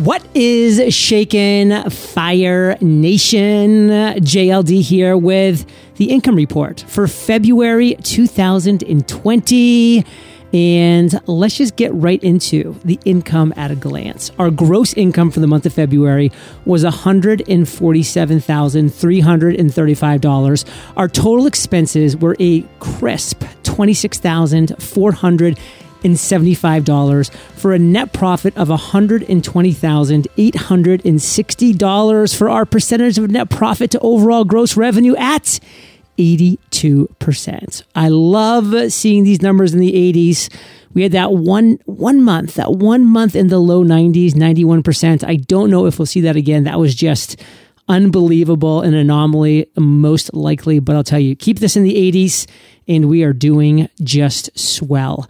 What is shaken, Fire Nation? JLD here with the income report for February 2020. And let's just get right into the income at a glance. Our gross income for the month of February was $147,335. Our total expenses were a crisp $26,400 and $75 for a net profit of $120,860 for our percentage of net profit to overall gross revenue at 82%. I love seeing these numbers in the 80s. We had that one one month, that one month in the low 90s, 91%. I don't know if we'll see that again. That was just unbelievable, an anomaly, most likely, but I'll tell you, keep this in the 80s and we are doing just swell.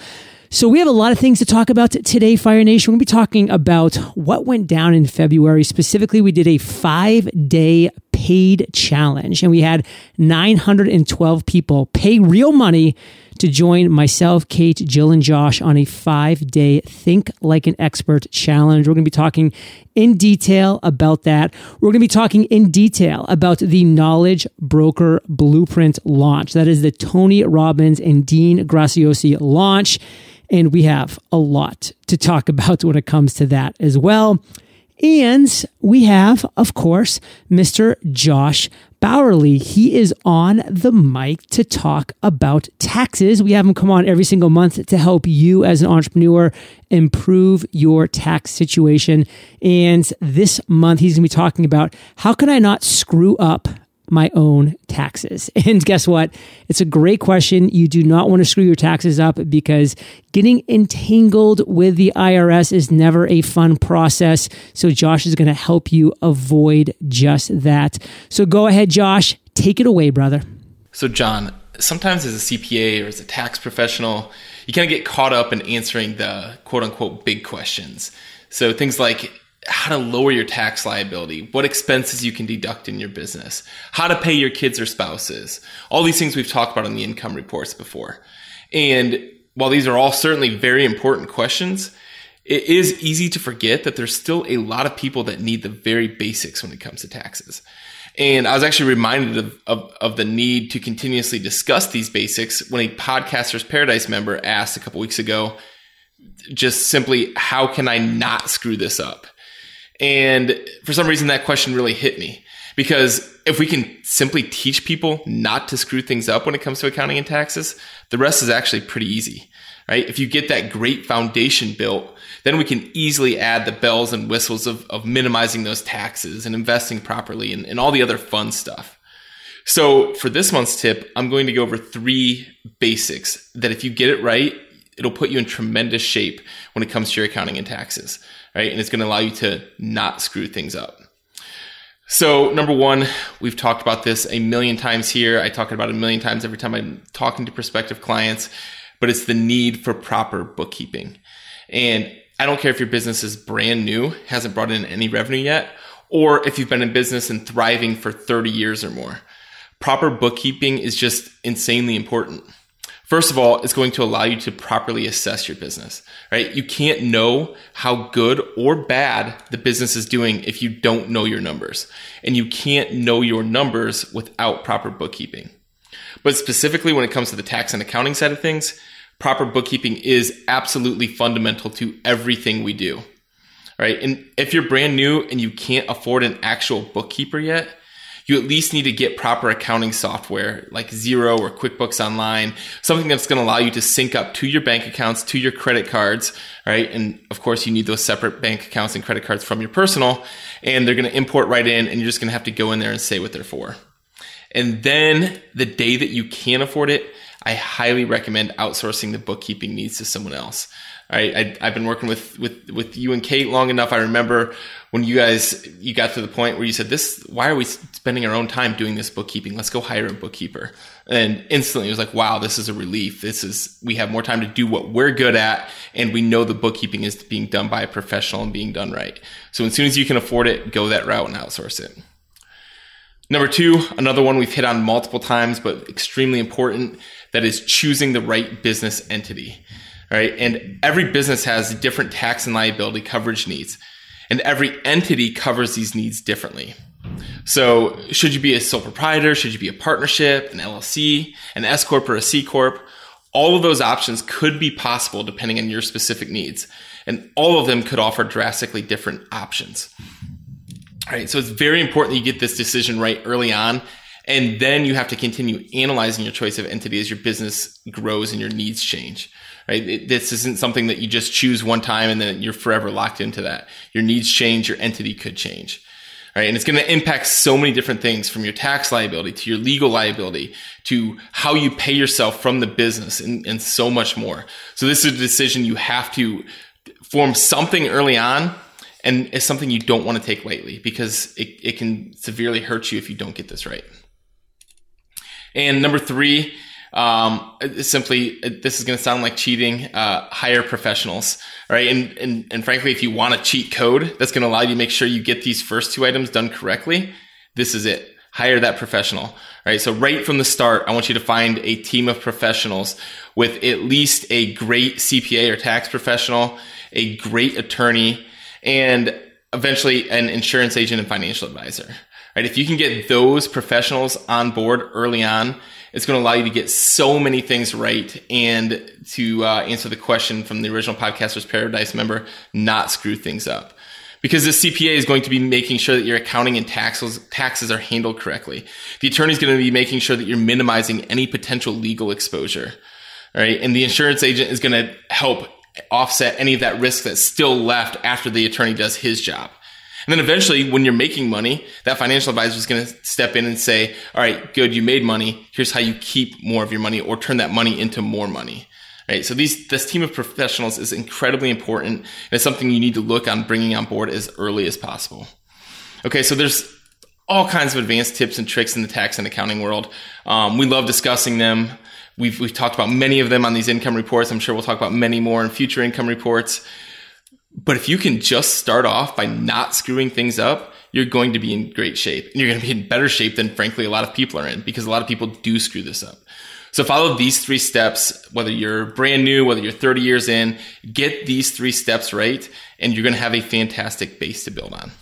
So we have a lot of things to talk about today, Fire Nation. We're going to be talking about what went down in February. Specifically, we did a five day paid challenge and we had 912 people pay real money to join myself, Kate, Jill, and Josh on a five day Think Like an Expert challenge. We're going to be talking in detail about that. We're going to be talking in detail about the Knowledge Broker Blueprint launch. That is the Tony Robbins and Dean Graziosi launch. And we have a lot to talk about when it comes to that as well. And we have, of course, Mr. Josh Bauerle. He is on the mic to talk about taxes. We have him come on every single month to help you as an entrepreneur improve your tax situation. And this month, he's going to be talking about how can I not screw up my own taxes? And guess what? It's a great question. You do not want to screw your taxes up because getting entangled with the IRS is never a fun process. So, Josh is going to help you avoid just that. So, go ahead, Josh. Take it away, brother. So, John, sometimes as a CPA or as a tax professional, you kind of get caught up in answering the quote unquote big questions. So, things like, how to lower your tax liability, what expenses you can deduct in your business, how to pay your kids or spouses. All these things we've talked about in the income reports before. And while these are all certainly very important questions, it is easy to forget that there's still a lot of people that need the very basics when it comes to taxes. And I was actually reminded of, of, of, the need to continuously discuss these basics when a Podcaster's Paradise member asked a couple weeks ago, just simply, how can I not screw this up? And for some reason, that question really hit me because if we can simply teach people not to screw things up when it comes to accounting and taxes, the rest is actually pretty easy, right? If you get that great foundation built, then we can easily add the bells and whistles of, of minimizing those taxes and investing properly and, and all the other fun stuff. So for this month's tip, I'm going to go over three basics that if you get it right, it'll put you in tremendous shape when it comes to your accounting and taxes right? And it's going to allow you to not screw things up. So, number one, we've talked about this a million times here. I talk about it a million times every time I'm talking to prospective clients, but it's the need for proper bookkeeping. And I don't care if your business is brand new, hasn't brought in any revenue yet, or if you've been in business and thriving for 30 years or more. Proper bookkeeping is just insanely important. First of all, it's going to allow you to properly assess your business, right? You can't know how good or bad the business is doing if you don't know your numbers. And you can't know your numbers without proper bookkeeping. But specifically when it comes to the tax and accounting side of things, proper bookkeeping is absolutely fundamental to everything we do. Right? And if you're brand new and you can't afford an actual bookkeeper yet, you at least need to get proper accounting software like Xero or QuickBooks Online, something that's going to allow you to sync up to your bank accounts, to your credit cards, right? And of course, you need those separate bank accounts and credit cards from your personal, and they're going to import right in, and you're just going to have to go in there and say what they're for. And then the day that you can afford it, I highly recommend outsourcing the bookkeeping needs to someone else. Right, I, have been working with with with you and Kate long enough. I remember when you guys you got to the point where you said this why are we spending our own time doing this bookkeeping? Let's go hire a bookkeeper. And instantly it was like wow this is a relief. This is we have more time to do what we're good at and we know the bookkeeping is being done by a professional and being done right. So as soon as you can afford it go that route and outsource it. Number two another one we've hit on multiple times but extremely important that is choosing the right business entity right and every business has different tax and liability coverage needs And every entity covers these needs differently. So, should you be a sole proprietor? Should you be a partnership, an LLC, an S Corp, or a C Corp? All of those options could be possible depending on your specific needs. And all of them could offer drastically different options. All right, so it's very important that you get this decision right early on. And then you have to continue analyzing your choice of entity as your business grows and your needs change. Right? It, this isn't something that you just choose one time and then you're forever locked into that. Your needs change, your entity could change right? And it's going to impact so many different things from your tax liability to your legal liability to how you pay yourself from the business and, and so much more. So this is a decision you have to form something early on and it's something you don't want to take lightly because it, it can severely hurt you if you don't get this right. And number three, um, simply this is going to sound like cheating. Uh, hire professionals, right? And, and and frankly, if you want a cheat code that's going to allow you to make sure you get these first two items done correctly, this is it. Hire that professional, right? So right from the start, I want you to find a team of professionals with at least a great CPA or tax professional, a great attorney, and eventually an insurance agent and financial advisor. Right? If you can get those professionals on board early on, it's going to allow you to get so many things right and to uh, answer the question from the original Podcasters Paradise member, not screw things up. Because the CPA is going to be making sure that your accounting and taxes, taxes are handled correctly. The attorney is going to be making sure that you're minimizing any potential legal exposure. Right? And the insurance agent is going to help offset any of that risk that's still left after the attorney does his job. And then eventually, when you're making money, that financial advisor is going to step in and say, all right, good, you made money. Here's how you keep more of your money or turn that money into more money. Right. So these, this team of professionals is incredibly important. It's something you need to look on bringing on board as early as possible. Okay. So there's all kinds of advanced tips and tricks in the tax and accounting world. Um, we love discussing them. We've, we've talked about many of them on these income reports. I'm sure we'll talk about many more in future income reports. But if you can just start off by not screwing things up, you're going to be in great shape. And you're going to be in better shape than frankly a lot of people are in because a lot of people do screw this up. So follow these three steps, whether you're brand new, whether you're 30 years in, get these three steps right, and you're going to have a fantastic base to build on.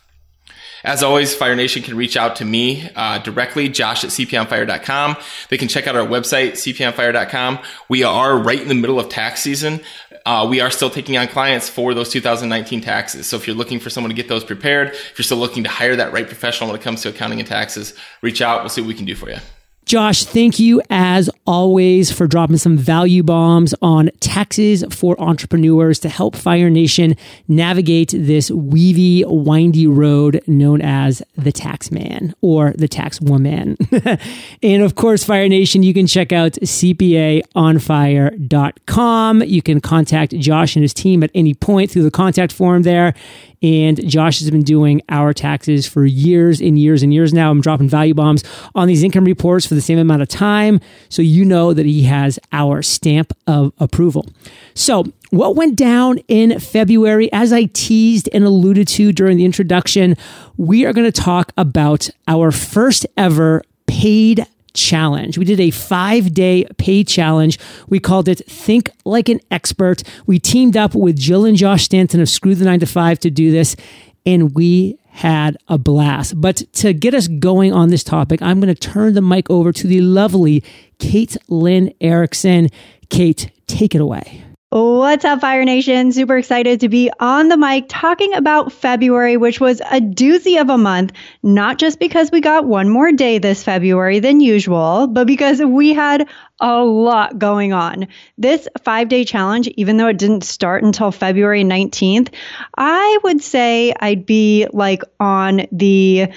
As always, Fire Nation can reach out to me uh, directly, josh at cpaonfire.com. They can check out our website, cpaonfire.com. We are right in the middle of tax season. Uh, we are still taking on clients for those 2019 taxes. So if you're looking for someone to get those prepared, if you're still looking to hire that right professional when it comes to accounting and taxes, reach out. We'll see what we can do for you. Josh, thank you as always for dropping some value bombs on taxes for entrepreneurs to help Fire Nation navigate this weavy, windy road known as the tax man or the tax woman. and of course, Fire Nation, you can check out cpaonfire.com. You can contact Josh and his team at any point through the contact form there. And Josh has been doing our taxes for years and years and years now. I'm dropping value bombs on these income reports for the same amount of time. So you know that he has our stamp of approval. So, what went down in February, as I teased and alluded to during the introduction, we are going to talk about our first ever paid challenge. We did a five day pay challenge. We called it Think Like an Expert. We teamed up with Jill and Josh Stanton of Screw the Nine to Five to do this, and we had a blast. But to get us going on this topic, I'm going to turn the mic over to the lovely Kate Lynn Erickson. Kate, take it away. What's up, Fire Nation? Super excited to be on the mic talking about February, which was a doozy of a month, not just because we got one more day this February than usual, but because we had a lot going on. This five day challenge, even though it didn't start until February 19th, I would say I'd be like on the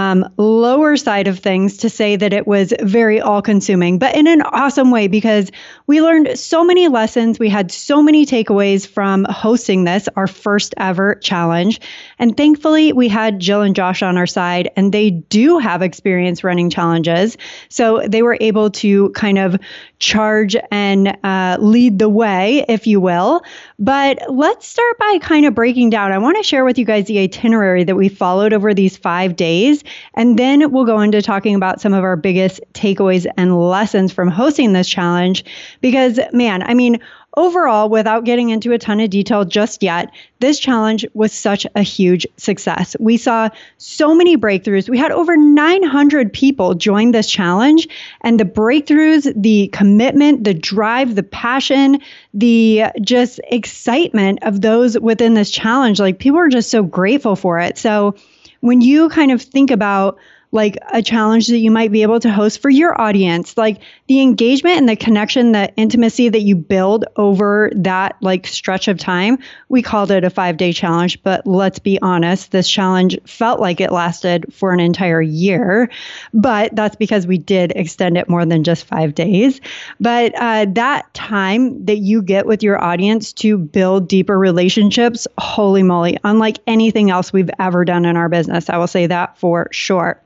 um, lower side of things to say that it was very all consuming, but in an awesome way because we learned so many lessons. We had so many takeaways from hosting this, our first ever challenge. And thankfully, we had Jill and Josh on our side, and they do have experience running challenges. So they were able to kind of charge and uh, lead the way, if you will. But let's start by kind of breaking down. I want to share with you guys the itinerary that we followed over these five days. And then we'll go into talking about some of our biggest takeaways and lessons from hosting this challenge. Because, man, I mean, overall, without getting into a ton of detail just yet, this challenge was such a huge success. We saw so many breakthroughs. We had over 900 people join this challenge, and the breakthroughs, the commitment, the drive, the passion, the just excitement of those within this challenge, like people are just so grateful for it. So, when you kind of think about like a challenge that you might be able to host for your audience like the engagement and the connection the intimacy that you build over that like stretch of time we called it a five day challenge but let's be honest this challenge felt like it lasted for an entire year but that's because we did extend it more than just five days but uh, that time that you get with your audience to build deeper relationships holy moly unlike anything else we've ever done in our business i will say that for sure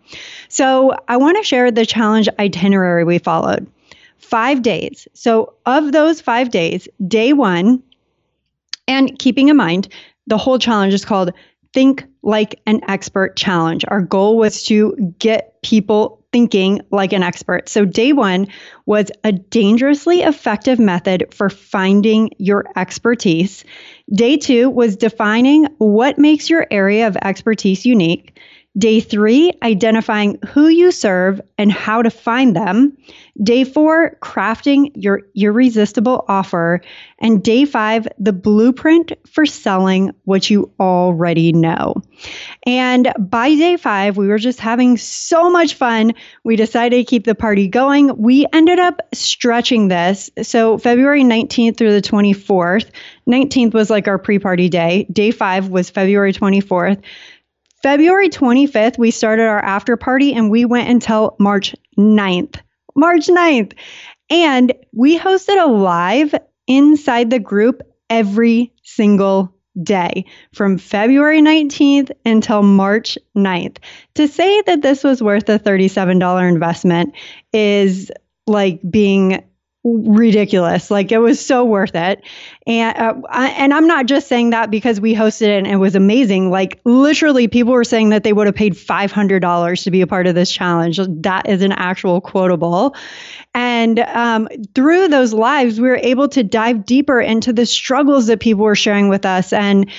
so I want to share the challenge itinerary we followed. Five days. So, of those five days, day one, and keeping in mind, the whole challenge is called Think Like an Expert Challenge. Our goal was to get people thinking like an expert. So, day one was a dangerously effective method for finding your expertise. Day two was defining what makes your area of expertise unique. Day three, identifying who you serve and how to find them. Day four, crafting your irresistible offer. And day five, the blueprint for selling what you already know. And by day five, we were just having so much fun. We decided to keep the party going. We ended up stretching this. So February 19th through the 24th, 19th was like our pre party day. Day five was February 24th. February 25th, we started our after party and we went until March 9th. March 9th. And we hosted a live inside the group every single day from February 19th until March 9th. To say that this was worth a $37 investment is like being ridiculous. Like it was so worth it. And uh, I, and I'm not just saying that because we hosted it and it was amazing. Like literally people were saying that they would have paid $500 to be a part of this challenge. That is an actual quotable. And um, through those lives, we were able to dive deeper into the struggles that people were sharing with us and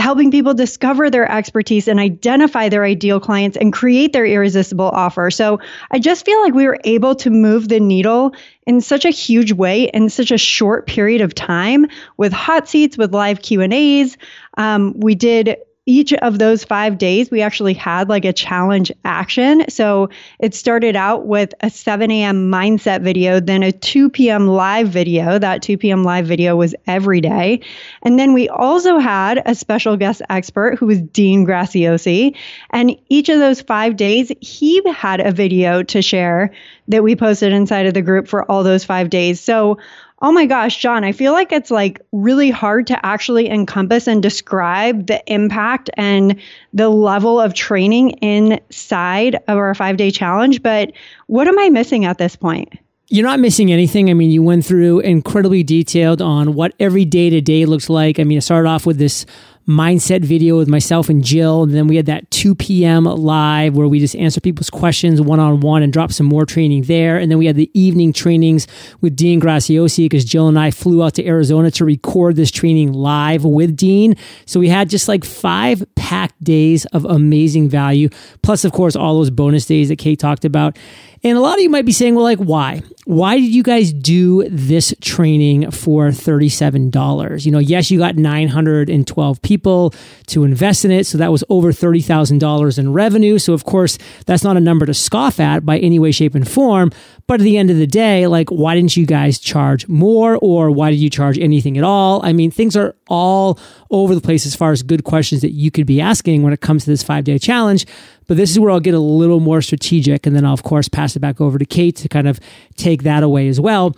helping people discover their expertise and identify their ideal clients and create their irresistible offer. So I just feel like we were able to move the needle in such a huge way in such a short period of time with hot seats, with live Q and A's. Um, we did each of those five days, we actually had like a challenge action. So it started out with a 7 a.m. mindset video, then a 2 p.m. live video. That 2 p.m. live video was every day. And then we also had a special guest expert who was Dean Graziosi. And each of those five days, he had a video to share that we posted inside of the group for all those five days. So Oh my gosh, John, I feel like it's like really hard to actually encompass and describe the impact and the level of training inside of our five day challenge. But what am I missing at this point? You're not missing anything. I mean, you went through incredibly detailed on what every day to day looks like. I mean, it started off with this mindset video with myself and Jill. And then we had that 2 p.m. live where we just answer people's questions one on one and drop some more training there. And then we had the evening trainings with Dean Graziosi because Jill and I flew out to Arizona to record this training live with Dean. So we had just like five packed days of amazing value. Plus, of course, all those bonus days that Kate talked about. And a lot of you might be saying, well, like, why? Why did you guys do this training for $37? You know, yes, you got 912 people to invest in it. So that was over $30,000 in revenue. So, of course, that's not a number to scoff at by any way, shape, and form. But at the end of the day, like, why didn't you guys charge more or why did you charge anything at all? I mean, things are all over the place as far as good questions that you could be asking when it comes to this five day challenge. But this is where I'll get a little more strategic. And then I'll, of course, pass it back over to Kate to kind of take that away as well.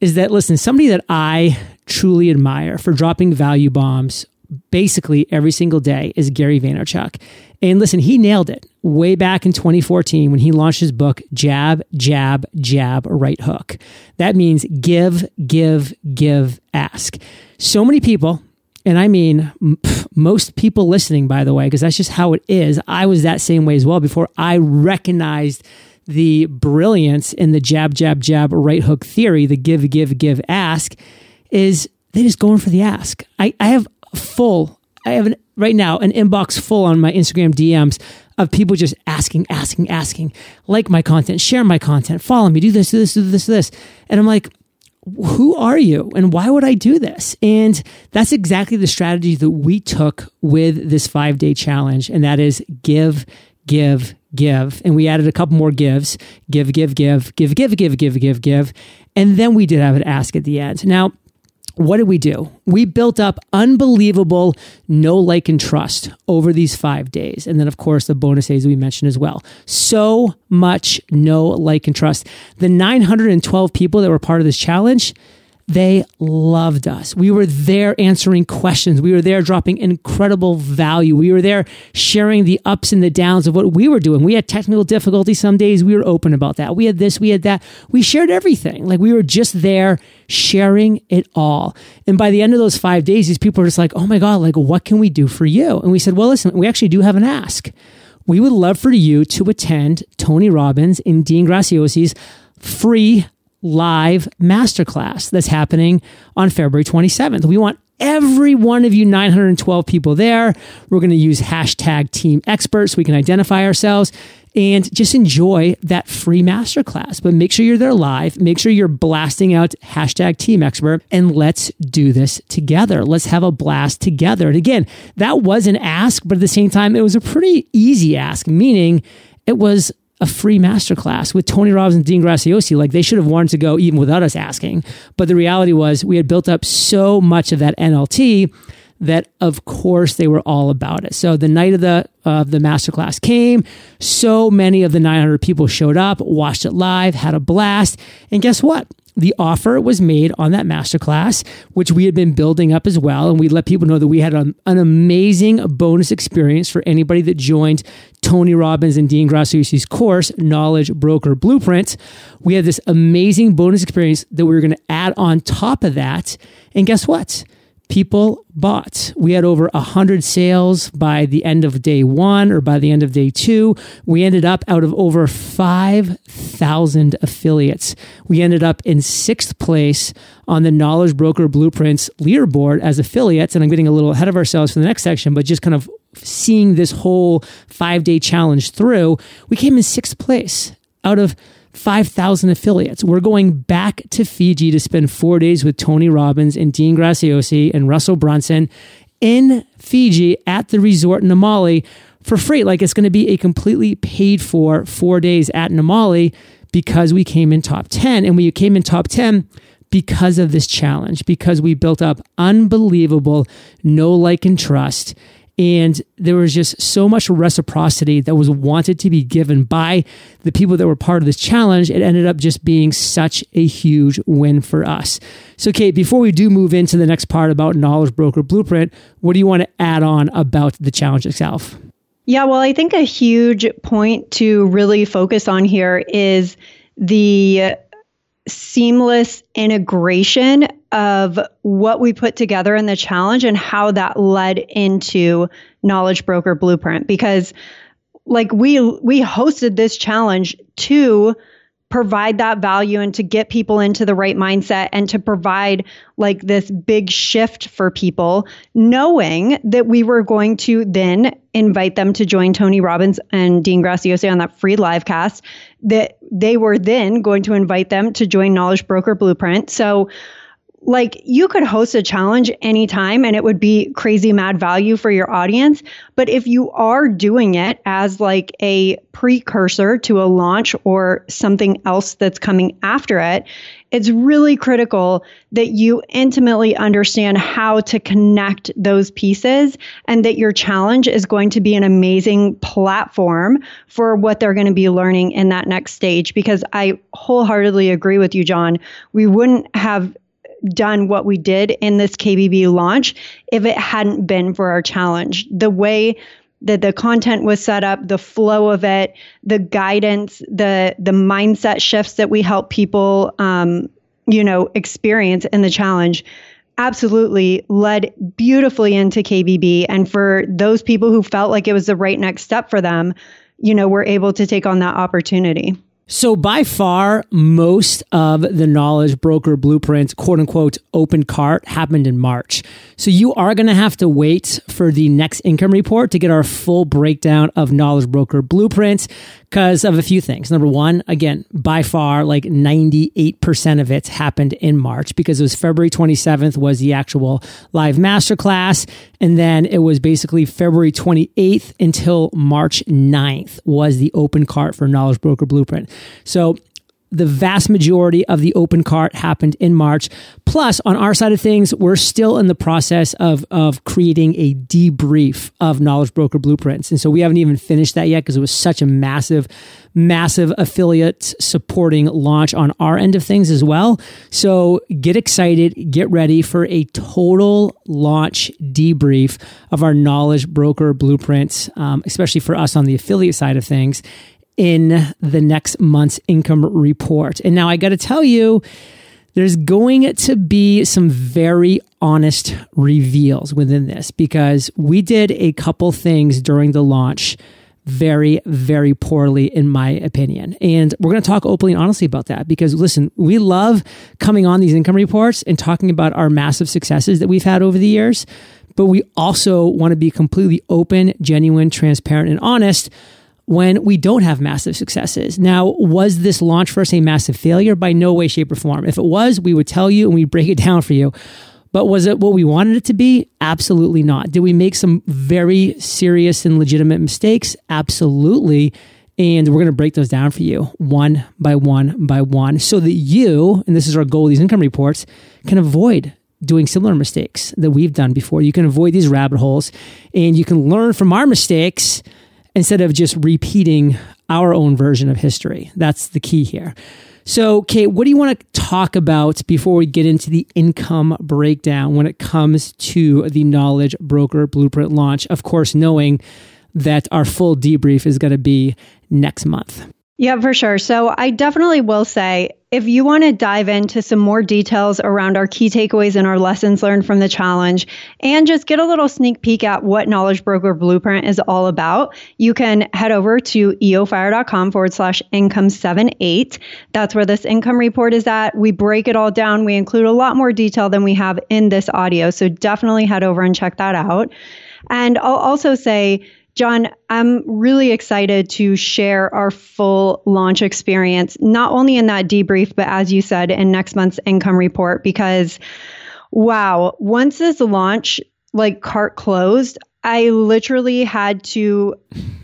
Is that, listen, somebody that I truly admire for dropping value bombs basically every single day is Gary Vaynerchuk. And listen, he nailed it way back in 2014 when he launched his book, Jab, Jab, Jab, Right Hook. That means give, give, give, ask. So many people and I mean, most people listening, by the way, because that's just how it is. I was that same way as well before I recognized the brilliance in the jab, jab, jab, right hook theory, the give, give, give, ask, is they just go in for the ask. I, I have full, I have an, right now an inbox full on my Instagram DMs of people just asking, asking, asking, like my content, share my content, follow me, do this, do this, do this, do this. And I'm like, who are you and why would I do this? And that's exactly the strategy that we took with this five day challenge. And that is give, give, give. And we added a couple more gives give, give, give, give, give, give, give, give, give. And then we did have an ask at the end. Now, what did we do? We built up unbelievable know like, and trust over these five days. And then, of course, the bonus days we mentioned as well. So much know like, and trust. The 912 people that were part of this challenge, they loved us. We were there answering questions. We were there dropping incredible value. We were there sharing the ups and the downs of what we were doing. We had technical difficulties some days. We were open about that. We had this, we had that. We shared everything. Like we were just there sharing it all. And by the end of those five days, these people were just like, oh my God, like what can we do for you? And we said, well, listen, we actually do have an ask. We would love for you to attend Tony Robbins and Dean Graziosi's free live masterclass that's happening on February 27th. We want every one of you 912 people there. We're going to use hashtag team experts so we can identify ourselves and just enjoy that free masterclass. But make sure you're there live. Make sure you're blasting out hashtag team expert and let's do this together. Let's have a blast together. And again, that was an ask, but at the same time, it was a pretty easy ask, meaning it was a free masterclass with Tony Robbins and Dean Graziosi. Like they should have wanted to go even without us asking. But the reality was we had built up so much of that NLT that of course they were all about it. So the night of the of the masterclass came, so many of the 900 people showed up, watched it live, had a blast, and guess what? the offer was made on that masterclass, which we had been building up as well. And we let people know that we had an, an amazing bonus experience for anybody that joined Tony Robbins and Dean Graziosi's course, Knowledge Broker Blueprint. We had this amazing bonus experience that we were going to add on top of that. And guess what? People bought. We had over 100 sales by the end of day one or by the end of day two. We ended up out of over 5,000 affiliates. We ended up in sixth place on the Knowledge Broker Blueprints leaderboard as affiliates. And I'm getting a little ahead of ourselves for the next section, but just kind of seeing this whole five day challenge through, we came in sixth place out of 5,000 affiliates. We're going back to Fiji to spend four days with Tony Robbins and Dean Graziosi and Russell Brunson in Fiji at the resort in Namale for free. Like it's going to be a completely paid for four days at Namale because we came in top 10 and we came in top 10 because of this challenge, because we built up unbelievable know like and trust and there was just so much reciprocity that was wanted to be given by the people that were part of this challenge. It ended up just being such a huge win for us. So, Kate, before we do move into the next part about Knowledge Broker Blueprint, what do you want to add on about the challenge itself? Yeah, well, I think a huge point to really focus on here is the seamless integration of what we put together in the challenge and how that led into knowledge broker blueprint because like we we hosted this challenge to provide that value and to get people into the right mindset and to provide like this big shift for people, knowing that we were going to then invite them to join Tony Robbins and Dean Graziosi on that free live cast, that they were then going to invite them to join Knowledge Broker Blueprint. So like you could host a challenge anytime and it would be crazy mad value for your audience. But if you are doing it as like a precursor to a launch or something else that's coming after it it's really critical that you intimately understand how to connect those pieces and that your challenge is going to be an amazing platform for what they're going to be learning in that next stage. Because i wholeheartedly agree with you john. We wouldn't have done what we did in this KBB launch if it hadn't been for our challenge. The way that the content was set up, the flow of it, the guidance, the the mindset shifts that we help people, um, you know, experience in the challenge, absolutely led beautifully into KBB. And for those people who felt like it was the right next step for them, you know, we're able to take on that opportunity. So, by far, most of the Knowledge Broker Blueprint, quote unquote, open cart happened in March. So, you are going to have to wait for the next income report to get our full breakdown of Knowledge Broker Blueprint because of a few things. Number one, again, by far, like 98% of it happened in March because it was February 27th was the actual live masterclass. And then it was basically February 28th until March 9th was the open cart for Knowledge Broker Blueprint. So the vast majority of the open cart happened in March. Plus, on our side of things, we're still in the process of, of creating a debrief of Knowledge Broker Blueprints. And so we haven't even finished that yet because it was such a massive, massive affiliate supporting launch on our end of things as well. So get excited, get ready for a total launch debrief of our Knowledge Broker Blueprints, um, especially for us on the affiliate side of things in the next month's income report. And now I got to tell you, there's going to be some very honest reveals within this because we did a couple things during the launch very, very poorly, in my opinion. And we're going to talk openly and honestly about that because listen, we love coming on these income reports and talking about our massive successes that we've had over the years. But we also want to be completely open, genuine, transparent, and honest when we don't have massive successes. Now, was this launch for us a massive failure? By no way, shape, or form. If it was, we would tell you and we'd break it down for you. But was it what we wanted it to be? Absolutely not. Did we make some very serious and legitimate mistakes? Absolutely. And we're going to break those down for you one by one by one so that you, and this is our goal these income reports, can avoid doing similar mistakes that we've done before. You can avoid these rabbit holes and you can learn from our mistakes instead of just repeating our own version of history. That's the key here. So, Kate, what do you want to talk about before we get into the income breakdown when it comes to the Knowledge Broker Blueprint launch? Of course, knowing that our full debrief is going to be next month. Yeah, for sure. So I definitely will say if you want to dive into some more details around our key takeaways and our lessons learned from the challenge and just get a little sneak peek at what Knowledge Broker Blueprint is all about, you can head over to eofire.com forward slash income 78. That's where this income report is at. We break it all down. We include a lot more detail than we have in this audio. So definitely head over and check that out. And I'll also say, John, I'm really excited to share our full launch experience, not only in that debrief, but as you said, in next month's income report, because wow, once this launch like cart closed, I literally had to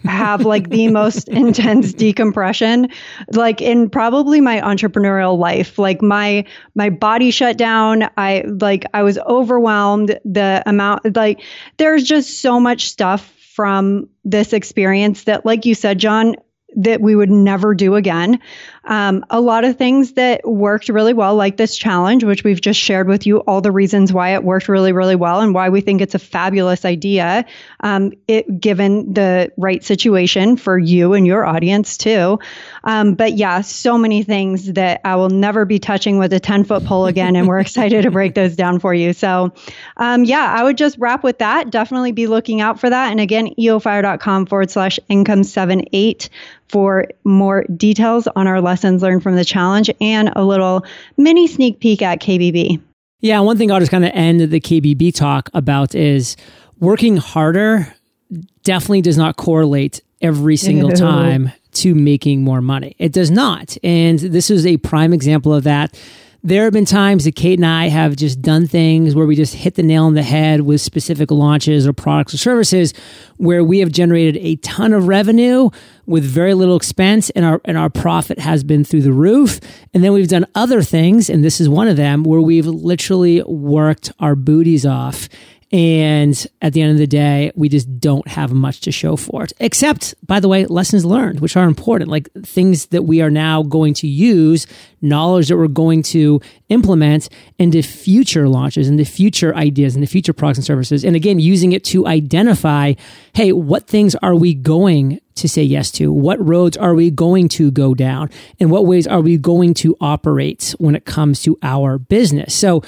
have like the most intense decompression like in probably my entrepreneurial life. Like my my body shut down. I like I was overwhelmed. The amount like there's just so much stuff from this experience that, like you said, John, that we would never do again. Um, a lot of things that worked really well, like this challenge, which we've just shared with you all the reasons why it worked really, really well and why we think it's a fabulous idea, um, it given the right situation for you and your audience too. Um, but yeah, so many things that I will never be touching with a 10 foot pole again. And we're excited to break those down for you. So um, yeah, I would just wrap with that. Definitely be looking out for that. And again, eofire.com forward slash income seven eight for more details on our lessons learned from the challenge and a little mini sneak peek at KBB. Yeah, one thing I'll just kind of end the KBB talk about is working harder definitely does not correlate every single time to making more money. It does not. And this is a prime example of that there have been times that Kate and I have just done things where we just hit the nail on the head with specific launches or products or services where we have generated a ton of revenue with very little expense and our and our profit has been through the roof. And then we've done other things, and this is one of them, where we've literally worked our booties off and at the end of the day, we just don't have much to show for it. Except, by the way, lessons learned, which are important, like things that we are now going to use, knowledge that we're going to implement into future launches, into future ideas, into future products and services. And again, using it to identify, hey, what things are we going to say yes to? What roads are we going to go down? And what ways are we going to operate when it comes to our business? So,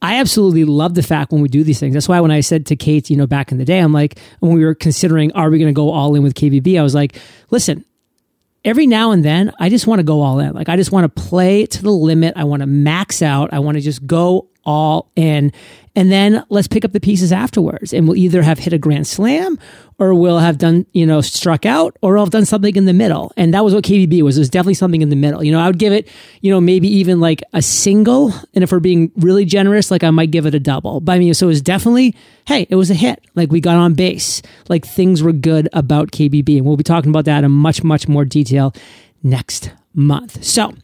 I absolutely love the fact when we do these things. That's why when I said to Kate, you know, back in the day, I'm like, when we were considering, are we going to go all in with KBB? I was like, listen, every now and then I just want to go all in. Like I just want to play to the limit. I want to max out. I want to just go all in. And then let's pick up the pieces afterwards. And we'll either have hit a grand slam or we'll have done, you know, struck out or I'll have done something in the middle. And that was what KBB was. It was definitely something in the middle. You know, I would give it, you know, maybe even like a single. And if we're being really generous, like I might give it a double. But I mean, so it was definitely, hey, it was a hit. Like we got on base. Like things were good about KBB. And we'll be talking about that in much, much more detail next month. So,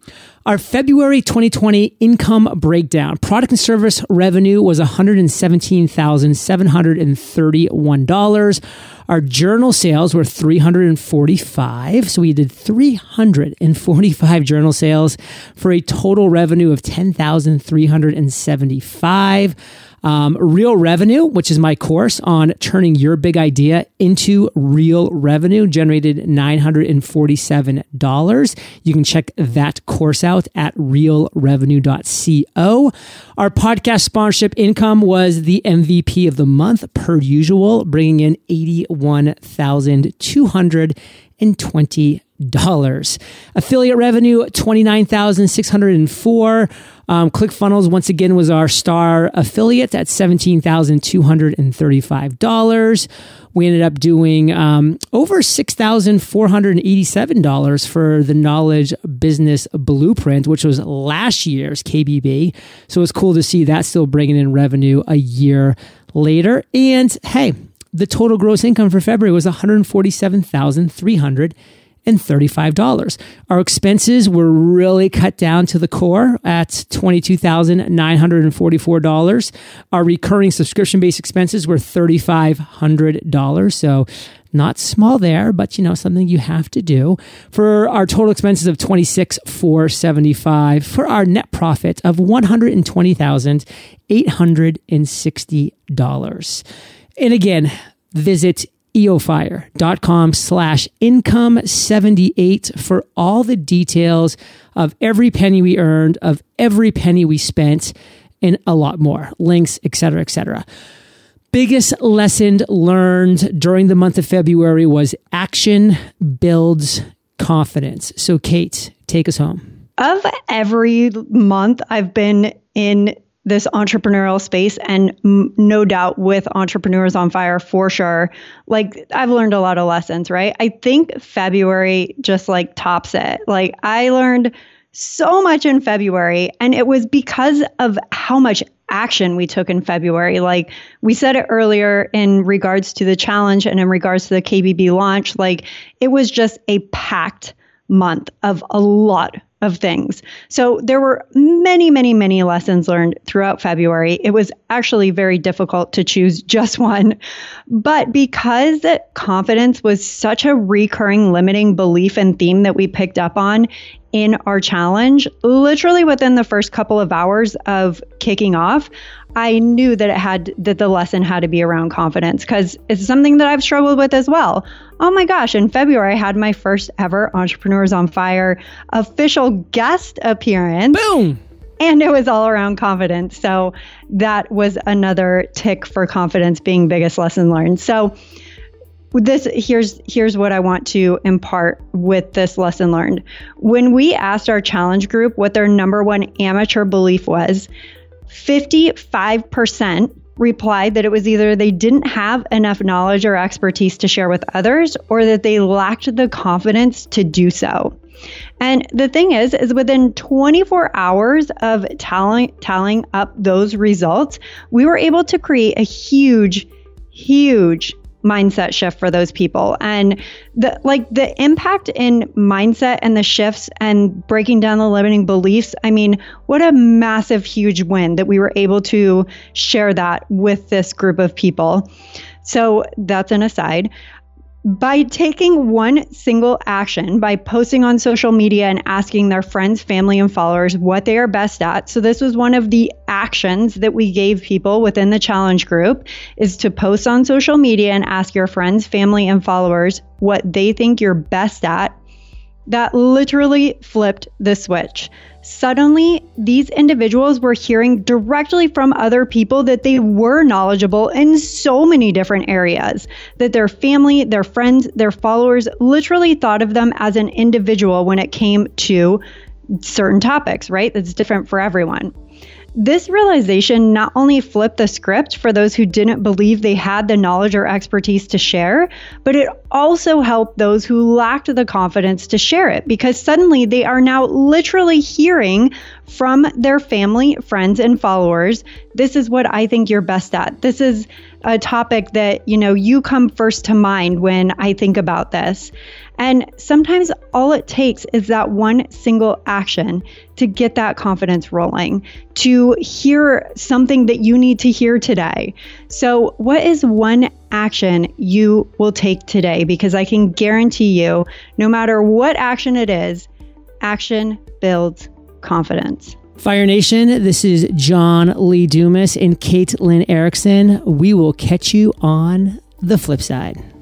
our February 2020 income breakdown product and service revenue was $117,731. Our journal sales were 345. So we did 345 journal sales for a total revenue of 10,375. Um, real revenue, which is my course on turning your big idea into real revenue, generated $947. You can check that course out at realrevenue.co. Our podcast sponsorship income was the MVP of the month per usual, bringing in 81,200 $1,020. Affiliate revenue, 29604 um, ClickFunnels, once again, was our star affiliate at $17,235. We ended up doing um, over $6,487 for the Knowledge Business Blueprint, which was last year's KBB. So it's cool to see that still bringing in revenue a year later. And hey, the total gross income for February was one hundred forty seven thousand three hundred and $35. Our expenses were really cut down to the core at $22,944. Our recurring subscription based expenses were $3,500. So not small there, but you know, something you have to do. For our total expenses of 26,475 for our net profit of $120,860. And again, visit eofire.com slash income 78 for all the details of every penny we earned, of every penny we spent, and a lot more. Links, etc., etc. Biggest lesson learned during the month of February was action builds confidence. So, Kate, take us home. Of every month I've been in this entrepreneurial space and m- no doubt with entrepreneurs on fire for sure. Like i've learned a lot of lessons right? I think february just like tops it. Like i learned so much in february and it was because of how much action we took in february. Like we said it earlier in regards to the challenge and in regards to the kbb launch like it was just a packed month of a lot of things. So there were many, many, many lessons learned throughout February. It was actually very difficult to choose just one. But because confidence was such a recurring limiting belief and theme that we picked up on in our challenge, literally within the first couple of hours of kicking off, I knew that it had that the lesson had to be around confidence because it's something that I've struggled with as well. Oh my gosh, in February I had my first ever Entrepreneurs on Fire official guest appearance. Boom. And it was all around confidence. So that was another tick for confidence being biggest lesson learned. So this here's here's what I want to impart with this lesson learned. When we asked our challenge group what their number one amateur belief was, 55% replied that it was either they didn't have enough knowledge or expertise to share with others or that they lacked the confidence to do so. And the thing is, is within 24 hours of tallying, tallying up those results, we were able to create a huge, huge mindset shift for those people. And the like the impact in mindset and the shifts and breaking down the limiting beliefs i mean what a massive huge win that we were able to share that with this group of people. So that's an aside by taking one single action, by posting on social media and asking their friends, family, and followers what they are best at. So, this was one of the actions that we gave people within the challenge group is to post on social media and ask your friends, family, and followers what they think you're best at. That literally flipped the switch. Suddenly, these individuals were hearing directly from other people that they were knowledgeable in so many different areas, that their family, their friends, their followers literally thought of them as an individual when it came to certain topics, right? That's different for everyone. This realization not only flipped the script for those who didn't believe they had the knowledge or expertise to share, but it also help those who lacked the confidence to share it because suddenly they are now literally hearing from their family, friends, and followers this is what I think you're best at. This is a topic that, you know, you come first to mind when I think about this. And sometimes all it takes is that one single action to get that confidence rolling, to hear something that you need to hear today. So, what is one action you will take today? Because I can guarantee you, no matter what action it is, action builds confidence. Fire Nation, this is John Lee Dumas and Kate Erickson. We will catch you on the flip side.